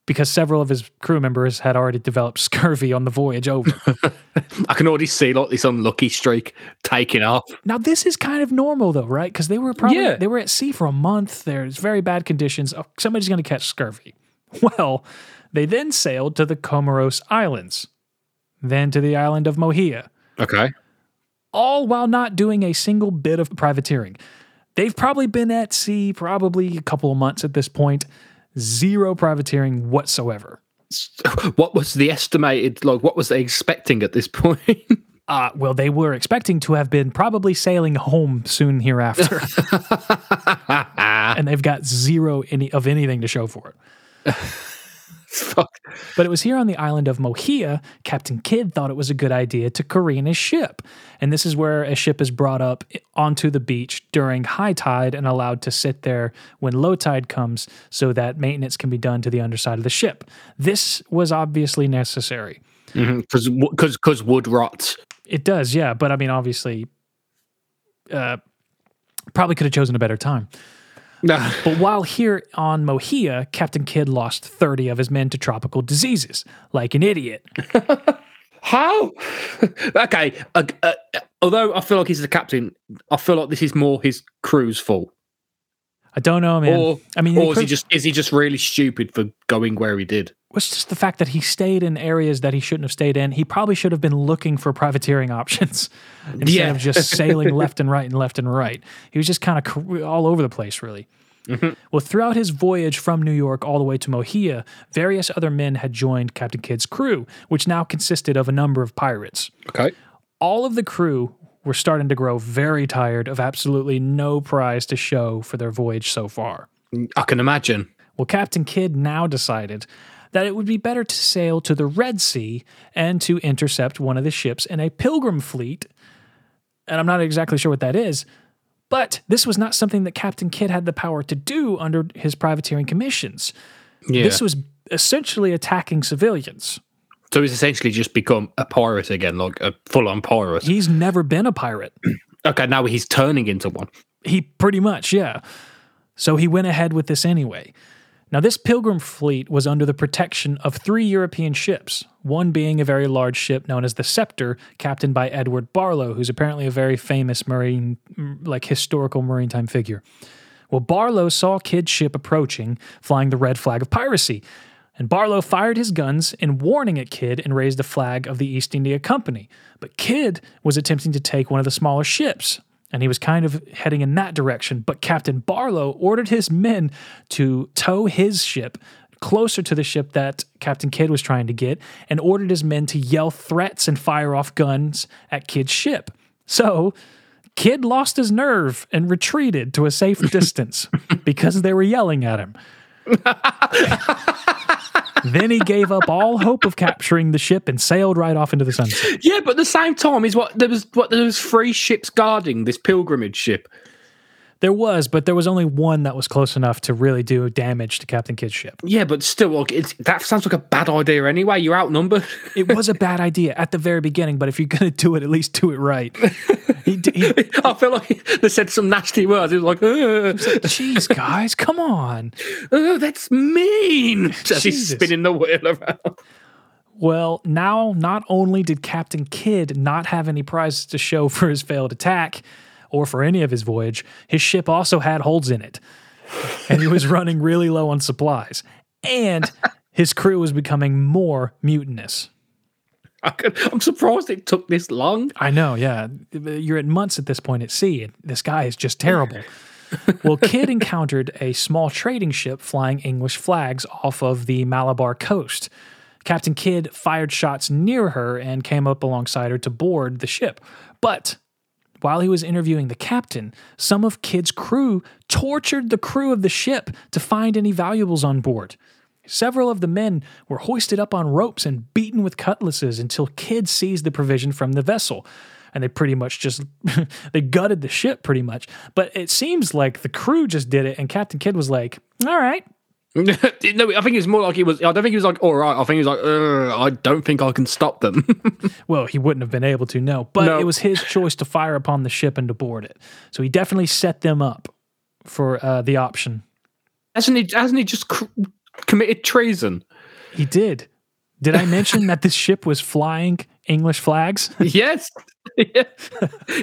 because several of his crew members had already developed scurvy on the voyage over. I can already see like this unlucky streak taking off. now this is kind of normal though, right? Because they were probably Yeah. they were at sea for a month. There's very bad conditions. Oh, somebody's going to catch scurvy. Well, they then sailed to the Comoros Islands, then to the island of Mohia. Okay. all while not doing a single bit of privateering. They've probably been at sea probably a couple of months at this point. Zero privateering whatsoever. What was the estimated like? What was they expecting at this point? Uh, well, they were expecting to have been probably sailing home soon hereafter, and they've got zero any of anything to show for it. Fuck. But it was here on the island of Mohia, Captain Kidd thought it was a good idea to careen his ship. And this is where a ship is brought up onto the beach during high tide and allowed to sit there when low tide comes so that maintenance can be done to the underside of the ship. This was obviously necessary. Because because because wood rots. It does, yeah. But I mean, obviously, uh, probably could have chosen a better time. But while here on Mohia, Captain Kidd lost 30 of his men to tropical diseases, like an idiot. How? okay. Uh, uh, although I feel like he's the captain, I feel like this is more his crew's fault. I don't know, man. Or I mean, or is he just is he just really stupid for going where he did? was just the fact that he stayed in areas that he shouldn't have stayed in. He probably should have been looking for privateering options instead Yeah. of just sailing left and right and left and right. He was just kind of all over the place, really. Mm-hmm. Well, throughout his voyage from New York all the way to Mohia, various other men had joined Captain Kidd's crew, which now consisted of a number of pirates. Okay. All of the crew were starting to grow very tired of absolutely no prize to show for their voyage so far. I can imagine. Well, Captain Kidd now decided that it would be better to sail to the Red Sea and to intercept one of the ships in a pilgrim fleet. And I'm not exactly sure what that is, but this was not something that Captain Kidd had the power to do under his privateering commissions. Yeah. This was essentially attacking civilians. So he's essentially just become a pirate again, like a full on pirate. He's never been a pirate. Okay, now he's turning into one. He pretty much, yeah. So he went ahead with this anyway. Now, this pilgrim fleet was under the protection of three European ships, one being a very large ship known as the Scepter, captained by Edward Barlow, who's apparently a very famous marine, like historical maritime figure. Well, Barlow saw Kidd's ship approaching, flying the red flag of piracy. And Barlow fired his guns in warning at Kidd and raised the flag of the East India Company. But Kidd was attempting to take one of the smaller ships, and he was kind of heading in that direction. But Captain Barlow ordered his men to tow his ship closer to the ship that Captain Kidd was trying to get, and ordered his men to yell threats and fire off guns at Kidd's ship. So, Kidd lost his nerve and retreated to a safe distance because they were yelling at him. then he gave up all hope of capturing the ship and sailed right off into the sunset. Yeah, but the same time, is what there was what there was three ships guarding this pilgrimage ship. There was, but there was only one that was close enough to really do damage to Captain Kidd's ship. Yeah, but still, like, it's, that sounds like a bad idea anyway. You're outnumbered. It was a bad idea at the very beginning, but if you're going to do it, at least do it right. He, he, I feel like they said some nasty words. It was like, "Ugh, Jeez, guys, come on. ugh, that's mean. As he's spinning the wheel around. Well, now not only did Captain Kidd not have any prizes to show for his failed attack or for any of his voyage, his ship also had holes in it. And he was running really low on supplies. And his crew was becoming more mutinous. I I'm surprised it took this long. I know, yeah. You're at months at this point at sea, and this guy is just terrible. well, Kidd encountered a small trading ship flying English flags off of the Malabar coast. Captain Kidd fired shots near her and came up alongside her to board the ship. But while he was interviewing the captain, some of Kidd's crew tortured the crew of the ship to find any valuables on board. Several of the men were hoisted up on ropes and beaten with cutlasses until Kidd seized the provision from the vessel. And they pretty much just they gutted the ship pretty much. But it seems like the crew just did it and Captain Kidd was like, "All right, no, I think it's more like he was. I don't think he was like, all right. I think he was like, I don't think I can stop them. Well, he wouldn't have been able to, no. But No. it was his choice to fire upon the ship and to board it. So he definitely set them up for uh, the option. hasn't he? Hasn't he just cr- committed treason? He did. Did I mention that this ship was flying English flags? yes. yeah.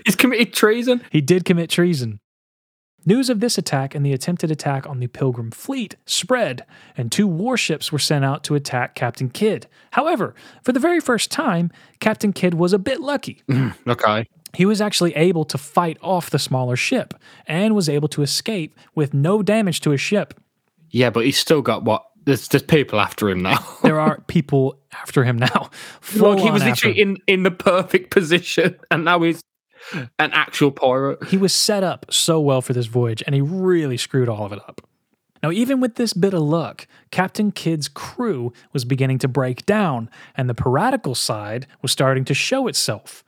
He's committed treason. He did commit treason. News of this attack and the attempted attack on the Pilgrim fleet spread, and two warships were sent out to attack Captain Kidd. However, for the very first time, Captain Kidd was a bit lucky. Okay. He was actually able to fight off the smaller ship and was able to escape with no damage to his ship. Yeah, but he's still got what? There's, there's people after him now. There are people after him now. Look, he was literally in, in the perfect position, and now he's an actual pirate. He was set up so well for this voyage, and he really screwed all of it up. Now, even with this bit of luck, Captain Kidd's crew was beginning to break down, and the piratical side was starting to show itself.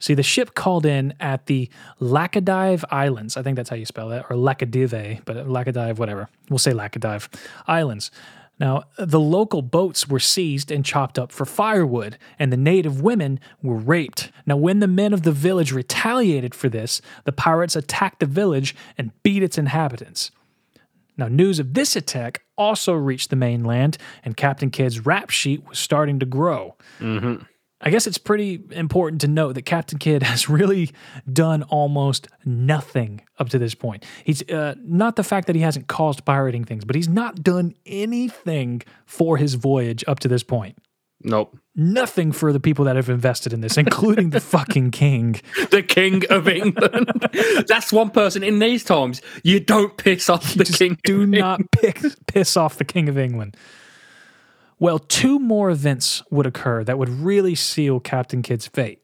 See, the ship called in at the Laccadive Islands. I think that's how you spell that, or Laccadive, but Laccadive, whatever. We'll say Laccadive Islands. Now, the local boats were seized and chopped up for firewood, and the native women were raped. Now, when the men of the village retaliated for this, the pirates attacked the village and beat its inhabitants. Now, news of this attack also reached the mainland, and Captain Kidd's rap sheet was starting to grow. Mm-hmm. I guess it's pretty important to note that Captain Kidd has really done almost nothing up to this point. He's uh, not the fact that he hasn't caused pirating things, but he's not done anything for his voyage up to this point. Nope. Nothing for the people that have invested in this, including the fucking king. The King of England. That's one person in these times. You don't piss off the Just King. do not pick, piss off the King of England. Well, two more events would occur that would really seal Captain Kidd's fate.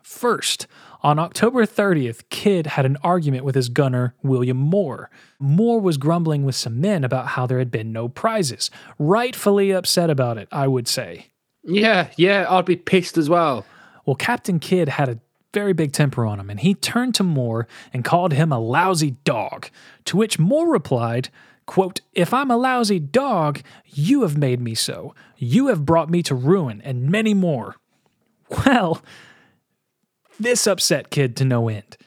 First, on October 30th, Kidd had an argument with his gunner, William Moore. Moore was grumbling with some men about how there had been no prizes. Rightfully upset about it, I would say. Yeah, yeah, I'd be pissed as well. Well, Captain Kidd had a very big temper on him, and he turned to Moore and called him a lousy dog. To which Moore replied, quote, If I'm a lousy dog, you have made me so. You have brought me to ruin, and many more. Well, this upset Kidd to no end.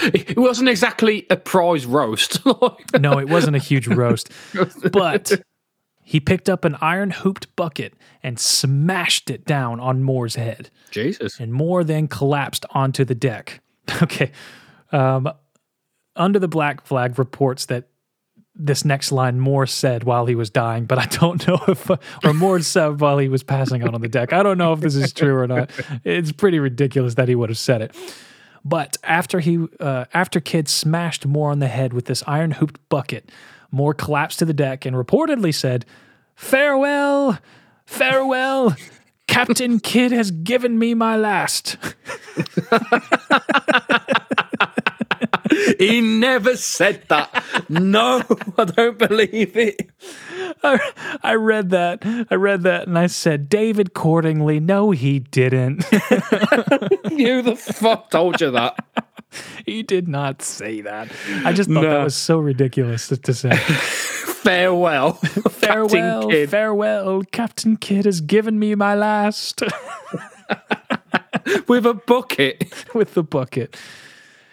It wasn't exactly a prize roast. No, it wasn't a huge roast, but he picked up an iron hooped bucket and smashed it down on Moore's head. Jesus. and Moore then collapsed onto the deck. Okay. Um, under the black flag reports that this next line Moore said while he was dying, but I don't know if, or Moore said while he was passing out on the deck. I don't know if this is true or not. It's pretty ridiculous that he would have said it. But after he, uh, after Kidd smashed Moore on the head with this iron hooped bucket, Moore collapsed to the deck and reportedly said, "Farewell, farewell." Captain Kidd has given me my last. He never said that. No, I don't believe it. I, I read that. I read that and I said, David Cordingly, no, he didn't. Who the fuck told you that? he did not say that. I just thought that was so ridiculous to, say. Farewell. farewell, Captain Kidd. farewell. Captain Kidd has given me my last With a bucket. with the bucket.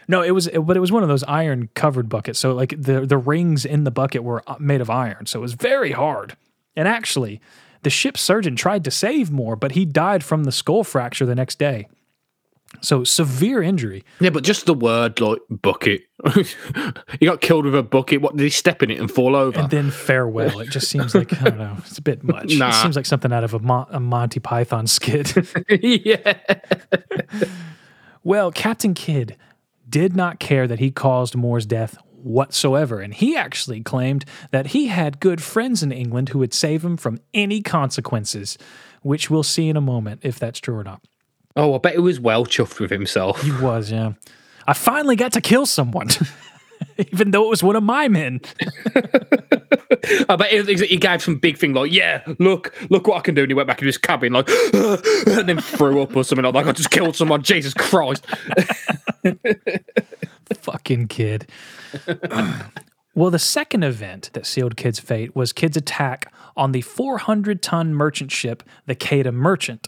No, it was, but it was one of those iron covered buckets. So like the the rings in the bucket were uh, made of iron, so it was very hard. And actually, the ship's surgeon tried to save Moore, but he died from the skull fracture the next day. So severe injury. Yeah, but just the word like bucket. he got killed with a bucket. What did he step in it and fall over? And then farewell. It just seems like I don't know. It's a bit much. Nah. It seems like something out of a, Mon- a Monty Python skit. yeah. well, Captain Kidd did not care that he caused Moore's death whatsoever, and he actually claimed that he had good friends in England who would save him from any consequences, which we'll see in a moment if that's true or not. Oh, I bet he was well chuffed with himself. He was, yeah. I finally got to kill someone. Even though it was one of my men. I bet he, he gave some big thing like, yeah, look, look what I can do. And he went back in his cabin like, and then threw up or something like that. I just killed someone. Jesus Christ. fucking Kidd. Well, the second event that sealed Kidd's fate was Kidd's attack on the 400 ton merchant ship, the Quedagh Merchant.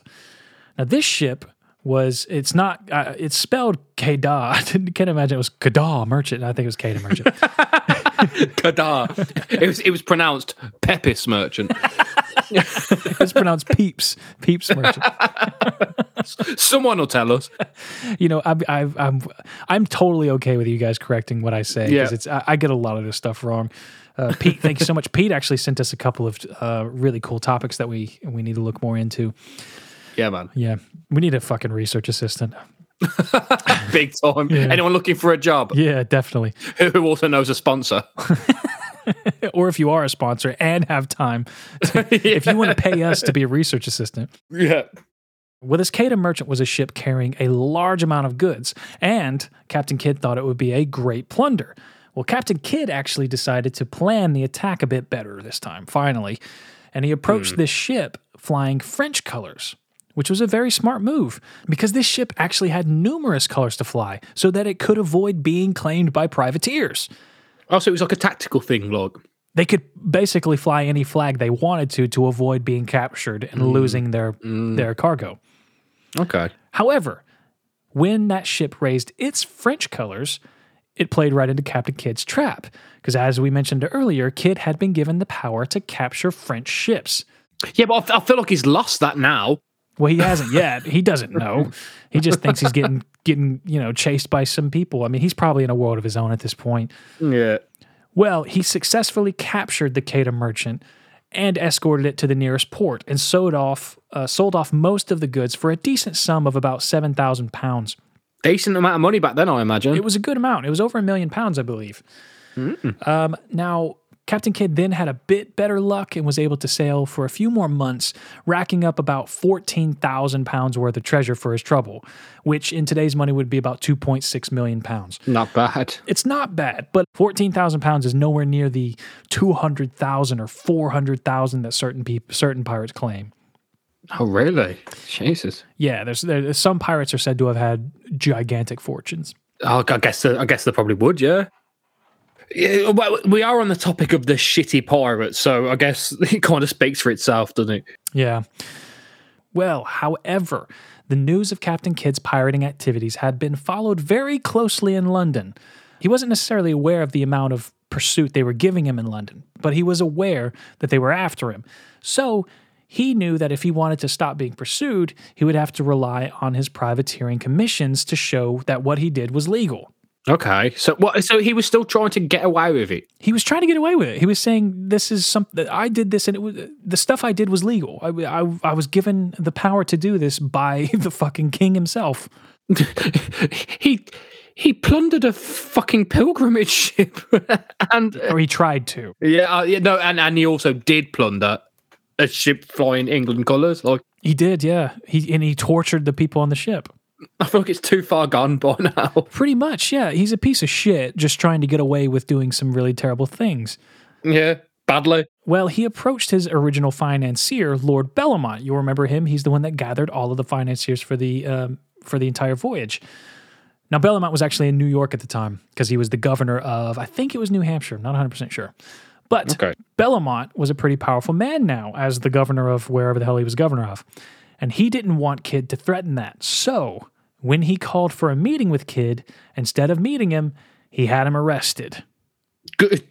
Now, this ship was, it's not, uh, it's spelled Quedagh. I can't imagine it was Quedagh Merchant. I think it was Quedagh Merchant. Kadar. it was it was pronounced Pepis Merchant. it's pronounced Peeps. Peeps Merchant. Someone will tell us. You know, I'm, I'm, I'm, I'm totally okay with you guys correcting what I say because Yeah. it's, I, I get a lot of this stuff wrong. Uh, Pete, thank you so much. Pete actually sent us a couple of uh, really cool topics that we we need to look more into. Yeah, man. Yeah, we need a fucking research assistant. Big time. Anyone looking for a job Yeah, definitely. who also knows a sponsor? Or if you are a sponsor and have time, if you want to pay us to be a research assistant. Yeah. Well, this Quedagh Merchant was a ship carrying a large amount of goods, and Captain Kidd thought it would be a great plunder. Well, Captain Kidd actually decided to plan the attack a bit better this time, finally, and he approached hmm. this ship flying French colors, which was a very smart move because this ship actually had numerous colors to fly so that it could avoid being claimed by privateers. Oh, also, it was like a tactical thing, like. They could basically fly any flag they wanted to to avoid being captured and mm. losing their mm. their cargo. Okay. However, when that ship raised its French colors, it played right into Captain Kidd's trap. Because as we mentioned earlier, Kidd had been given the power to capture French ships. Yeah, but I feel like he's lost that now. Well, he hasn't yet. He doesn't know. He just thinks he's getting getting, you know, chased by some people. I mean, he's probably in a world of his own at this point. Yeah. Well, he successfully captured the Quedagh merchant and escorted it to the nearest port and sold off uh, sold off most of the goods for a decent sum of about seven thousand pounds. Decent amount of money back then, I imagine. It was a good amount. It was over a million pounds, I believe. Um, now, Captain Kidd then had a bit better luck and was able to sail for a few more months, racking up about 14,000 pounds worth of treasure for his trouble, which in today's money would be about 2.6 million pounds. Not bad. It's not bad, but 14,000 pounds is nowhere near the 200,000 or 400,000 that certain people, certain pirates claim. Oh, really? Jesus. Yeah, there's, there, some pirates are said to have had gigantic fortunes. Oh, I guess I guess they probably would, yeah. Yeah, well, we are on the topic of the shitty pirates, so I guess it kind of speaks for itself, doesn't it? Yeah. Well, however, the news of Captain Kidd's pirating activities had been followed very closely in London. He wasn't necessarily aware of the amount of pursuit they were giving him in London, but he was aware that they were after him. So he knew that if he wanted to stop being pursued, he would have to rely on his privateering commissions to show that what he did was legal. Okay, so what? So he was still trying to get away with it. He was trying to get away with it. He was saying, "This is something I did this, and it was the stuff I did was legal. I, I, I was given the power to do this by the fucking king himself." he he plundered a fucking pilgrimage ship, and or he tried to. yeah, uh, yeah, no, and and he also did plunder a ship flying England colours. Like He did, yeah. He and he tortured the people on the ship. I feel like it's too far gone by now. Pretty much, yeah. He's a piece of shit, just trying to get away with doing some really terrible things. Yeah, badly. Well, he approached his original financier, Lord Bellamont. You'll remember him. He's the one that gathered all of the financiers for the um, for the entire voyage. Now, Bellamont was actually in New York at the time because he was the governor of, I think it was New Hampshire. I'm not 100 percent sure, but Okay. Bellamont was a pretty powerful man now as the governor of wherever the hell he was governor of, and he didn't want Kidd to threaten that. So when he called for a meeting with Kidd, instead of meeting him, he had him arrested. Good.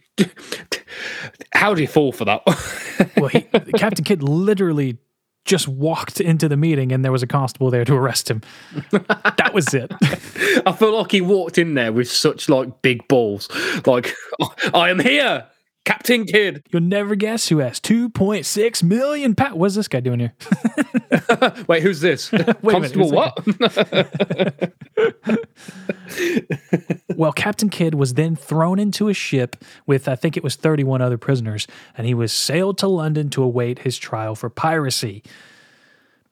How did he fall for that? Well, he, Captain Kidd literally just walked into the meeting and there was a constable there to arrest him. That was it. I feel like he walked in there with such like big balls. Like I am here, Captain Kidd. You'll never guess who has 2.6 million pounds. What's this guy doing here? Wait, who's this? minute, Constable what? Well, Captain Kidd was then thrown into a ship with, I think it was 31 other prisoners, and he was sailed to London to await his trial for piracy.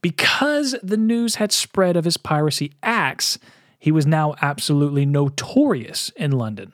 Because the news had spread of his piracy acts, he was now absolutely notorious in London.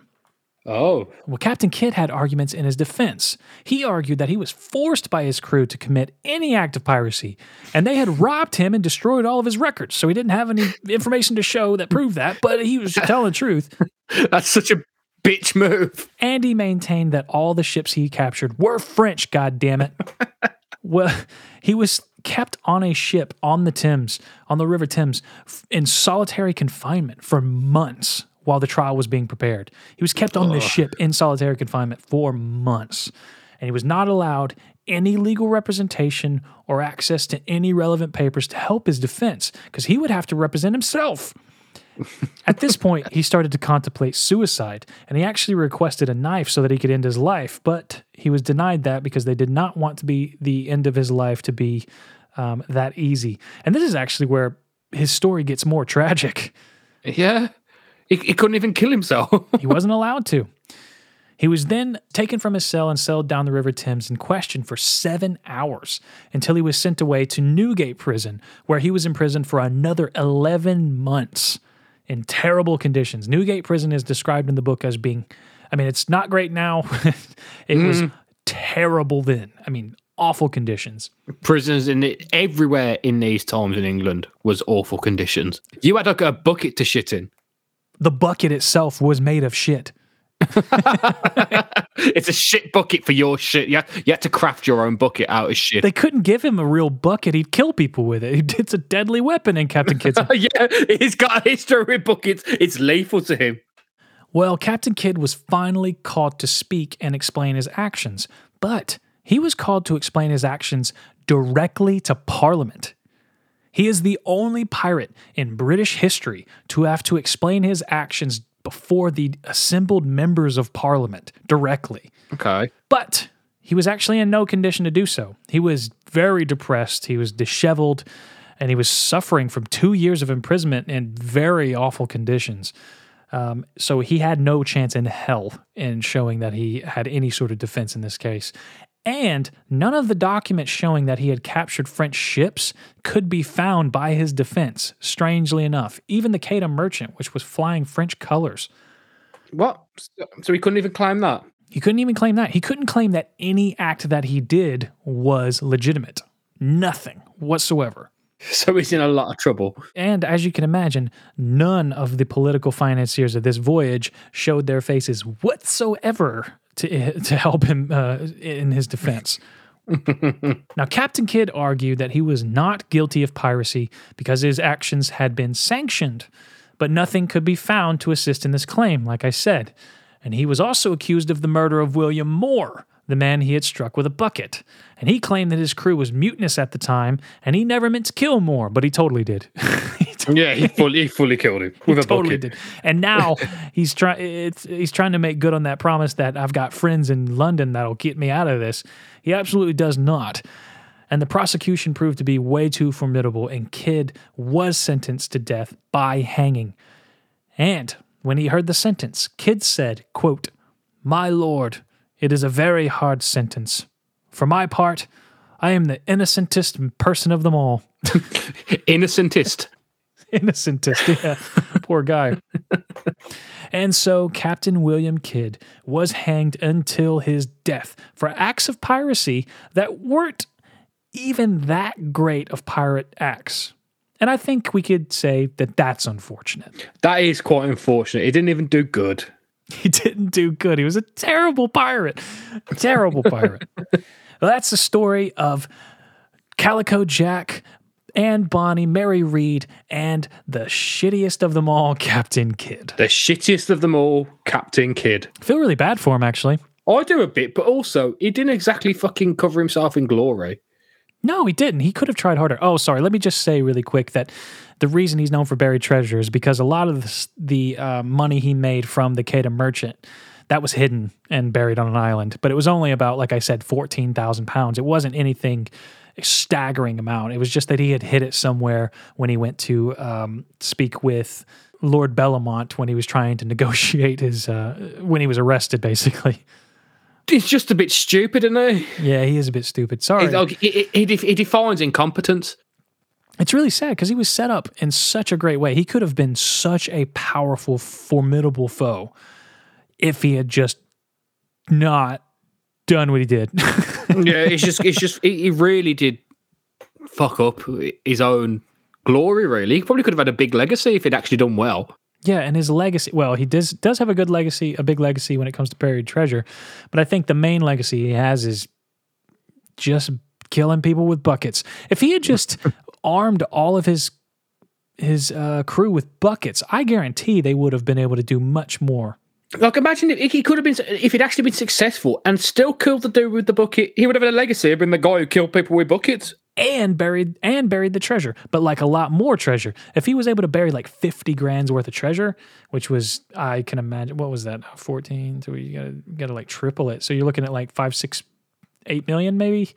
Oh, Well, Captain Kidd had arguments in his defense. He argued that he was forced by his crew to commit any act of piracy, and they had robbed him and destroyed all of his records. So he didn't have any information to show that proved that, but he was telling the truth. that's such a Bitch move. and he maintained that all the ships he captured were French, God damn it. well, he was kept on a ship on the Thames, on the River Thames, in solitary confinement for months while the trial was being prepared. He was kept on this ship in solitary confinement for months, and he was not allowed any legal representation or access to any relevant papers to help his defense because he would have to represent himself. At this point, he started to contemplate suicide, and he actually requested a knife so that he could end his life. But he was denied that because they did not want to be the end of his life to be um, that easy. And this is actually where his story gets more tragic. Yeah. He, he couldn't even kill himself. He wasn't allowed to. He was then taken from his cell and sailed down the River Thames and questioned for seven hours until he was sent away to Newgate Prison, where he was imprisoned for another 11 months in terrible conditions. Newgate Prison is described in the book as being, I mean, it's not great now. it was mm-hmm. terrible then. I mean, awful conditions. Prisons in it, everywhere in these times in England was awful conditions. You had like a bucket to shit in. The bucket itself was made of shit. It's a shit bucket for your shit. You had, you had to craft your own bucket out of shit. They couldn't give him a real bucket. He'd kill people with it. It's a deadly weapon in Captain Kidd's yeah, he's got a history with buckets. It's lethal to him. Well, Captain Kidd was finally called to speak and explain his actions, but he was called to explain his actions directly to Parliament. He is the only pirate in British history to have to explain his actions before the assembled members of Parliament directly. Okay. But he was actually in no condition to do so. He was very depressed, he was disheveled, and he was suffering from two years of imprisonment in very awful conditions. Um, so he had no chance in hell in showing that he had any sort of defense in this case. And none of the documents showing that he had captured French ships could be found by his defense, strangely enough. Even the Quedagh Merchant, which was flying French colors, What? So he couldn't even claim that? he couldn't even claim that. He couldn't claim that any act that he did was legitimate. Nothing whatsoever. So he's in a lot of trouble. And as you can imagine, none of the political financiers of this voyage showed their faces whatsoever to, to help him uh, in his defense. now, Captain Kidd argued that he was not guilty of piracy because his actions had been sanctioned, but nothing could be found to assist in this claim, like I said. And he was also accused of the murder of William Moore, the man he had struck with a bucket. And he claimed that his crew was mutinous at the time, and he never meant to kill Moore, but he totally did. he Yeah, he fully, he fully killed him with a totally bucket. did. And now he's trying. It's he's trying to make good on that promise that I've got friends in London that'll get me out of this. He absolutely does not. And the prosecution proved to be way too formidable, and Kidd was sentenced to death by hanging. And when he heard the sentence, Kidd said, quote, My lord, it is a very hard sentence. For my part, I am the innocentest person of them all. Innocentist. innocentest. Yeah, poor guy. and so Captain William Kidd was hanged until his death for acts of piracy that weren't even that great of pirate acts. And I think we could say that that's unfortunate. That is quite unfortunate. He didn't even do good. He didn't do good. He was a terrible pirate. A terrible pirate. well, that's the story of Calico Jack and Bonny, Mary Read, and the shittiest of them all, Captain Kidd. The shittiest of them all, Captain Kidd. I feel really bad for him, actually. I do a bit, but also he didn't exactly fucking cover himself in glory. No, he didn't. He could have tried harder. Oh, sorry. Let me just say really quick that the reason he's known for buried treasure is because a lot of the, the uh, money he made from the Quedagh Merchant that was hidden and buried on an island. But it was only about, like I said, fourteen thousand pounds. It wasn't anything staggering amount. It was just that he had hid it somewhere when he went to um, speak with Lord Bellamont when he was trying to negotiate his uh, when he was arrested, basically. He's just a bit stupid, isn't he? Yeah, he is a bit stupid. Sorry. He, he, he, he defines incompetence. It's really sad because he was set up in such a great way. He could have been such a powerful, formidable foe if he had just not done what he did. yeah, it's just, it's just, he, he really did fuck up his own glory. Really, he probably could have had a big legacy if he'd actually done well. Yeah, and his legacy. Well, he does does have a good legacy, a big legacy when it comes to buried treasure. But I think the main legacy he has is just killing people with buckets. If he had just armed all of his his uh, crew with buckets, I guarantee they would have been able to do much more. Like, imagine if he could have been, if he'd actually been successful and still killed the dude with the bucket, he would have had a legacy of being the guy who killed people with buckets. And buried and buried the treasure, but like a lot more treasure. If he was able to bury like fifty grand's worth of treasure, which was I can imagine what was that fourteen? So you gotta gotta like triple it. So you're looking at like five, six, eight million maybe.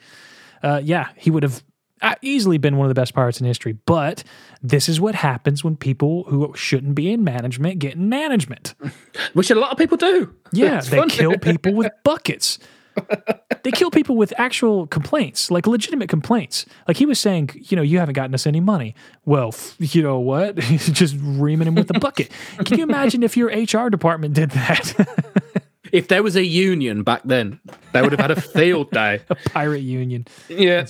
Uh, yeah, he would have uh, easily been one of the best pirates in history. But this is what happens when people who shouldn't be in management get in management. Which a lot of people do. Yeah, It's they funny. kill people with buckets. They kill people with actual complaints, like legitimate complaints. Like he was saying, you know, you haven't gotten us any money. Well, f- you know what? Just reaming him with a bucket. Can you imagine if your HR department did that? If there was a union back then, they would have had a field day. A pirate union. Yeah.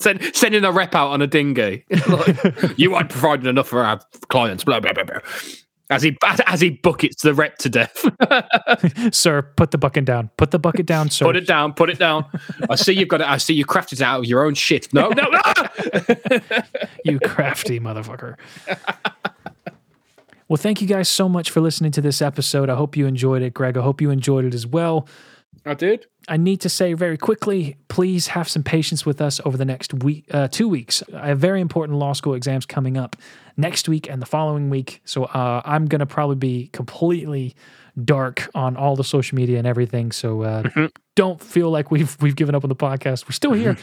Send, sending a rep out on a dinghy. Like, you aren't providing enough for our clients. Blah blah blah blah. As he as, he buckets the rep to death. Sir, put the bucket down. Put the bucket down, sir. put it down. Put it down. I see you've got it. I see you crafted it out of your own shit. No, no, no. you crafty motherfucker. Well, thank you guys so much for listening to this episode. I hope you enjoyed it, Greg. I hope you enjoyed it as well. I did. I need to say very quickly, please have some patience with us over the next week, uh, two weeks. I have very important law school exams coming up next week and the following week. So uh, I'm going to probably be completely dark on all the social media and everything. So uh, don't feel like we've we've given up on the podcast. We're still here.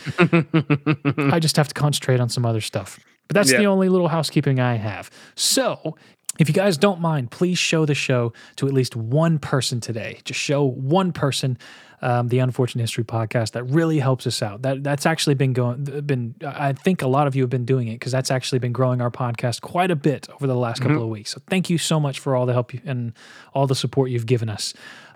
I just have to concentrate on some other stuff. But that's the only little housekeeping I have. So, if you guys don't mind, please show the show to at least one person today. Just show one person um, the Unfortunate History podcast. That really helps us out. That that's actually been going. Been I think a lot of you have been doing it because that's actually been growing our podcast quite a bit over the last couple of weeks. So thank you so much for all the help you, and all the support you've given us.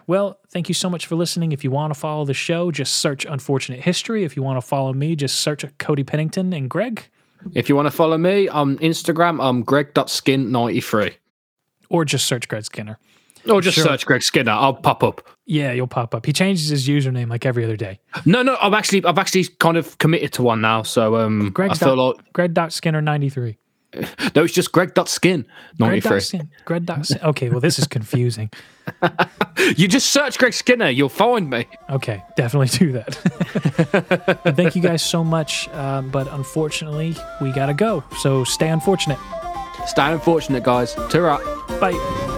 Well, thank you so much for listening. If you want to follow the show, just search Unfortunate History. If you want to follow me, just search Cody Pennington and Greg, If you want to follow me on Instagram, I'm greg.skin93. or just search Greg Skinner. Or just Sure. search Greg Skinner. I'll pop up. Yeah, you'll pop up. He changes his username like every other day. No, no, I've actually I've actually kind of committed to one now. So um Greg's I feel like Greg.Skinner93. no, it's just greg.skin93. Greg.Skin. Greg. dot skin. Okay, well, this is confusing. You just search Greg Skinner, you'll find me. Okay, definitely do that. Thank you guys so much. Um, but unfortunately, we got to go. So stay unfortunate. Stay unfortunate, guys. Ta-ra. Bye.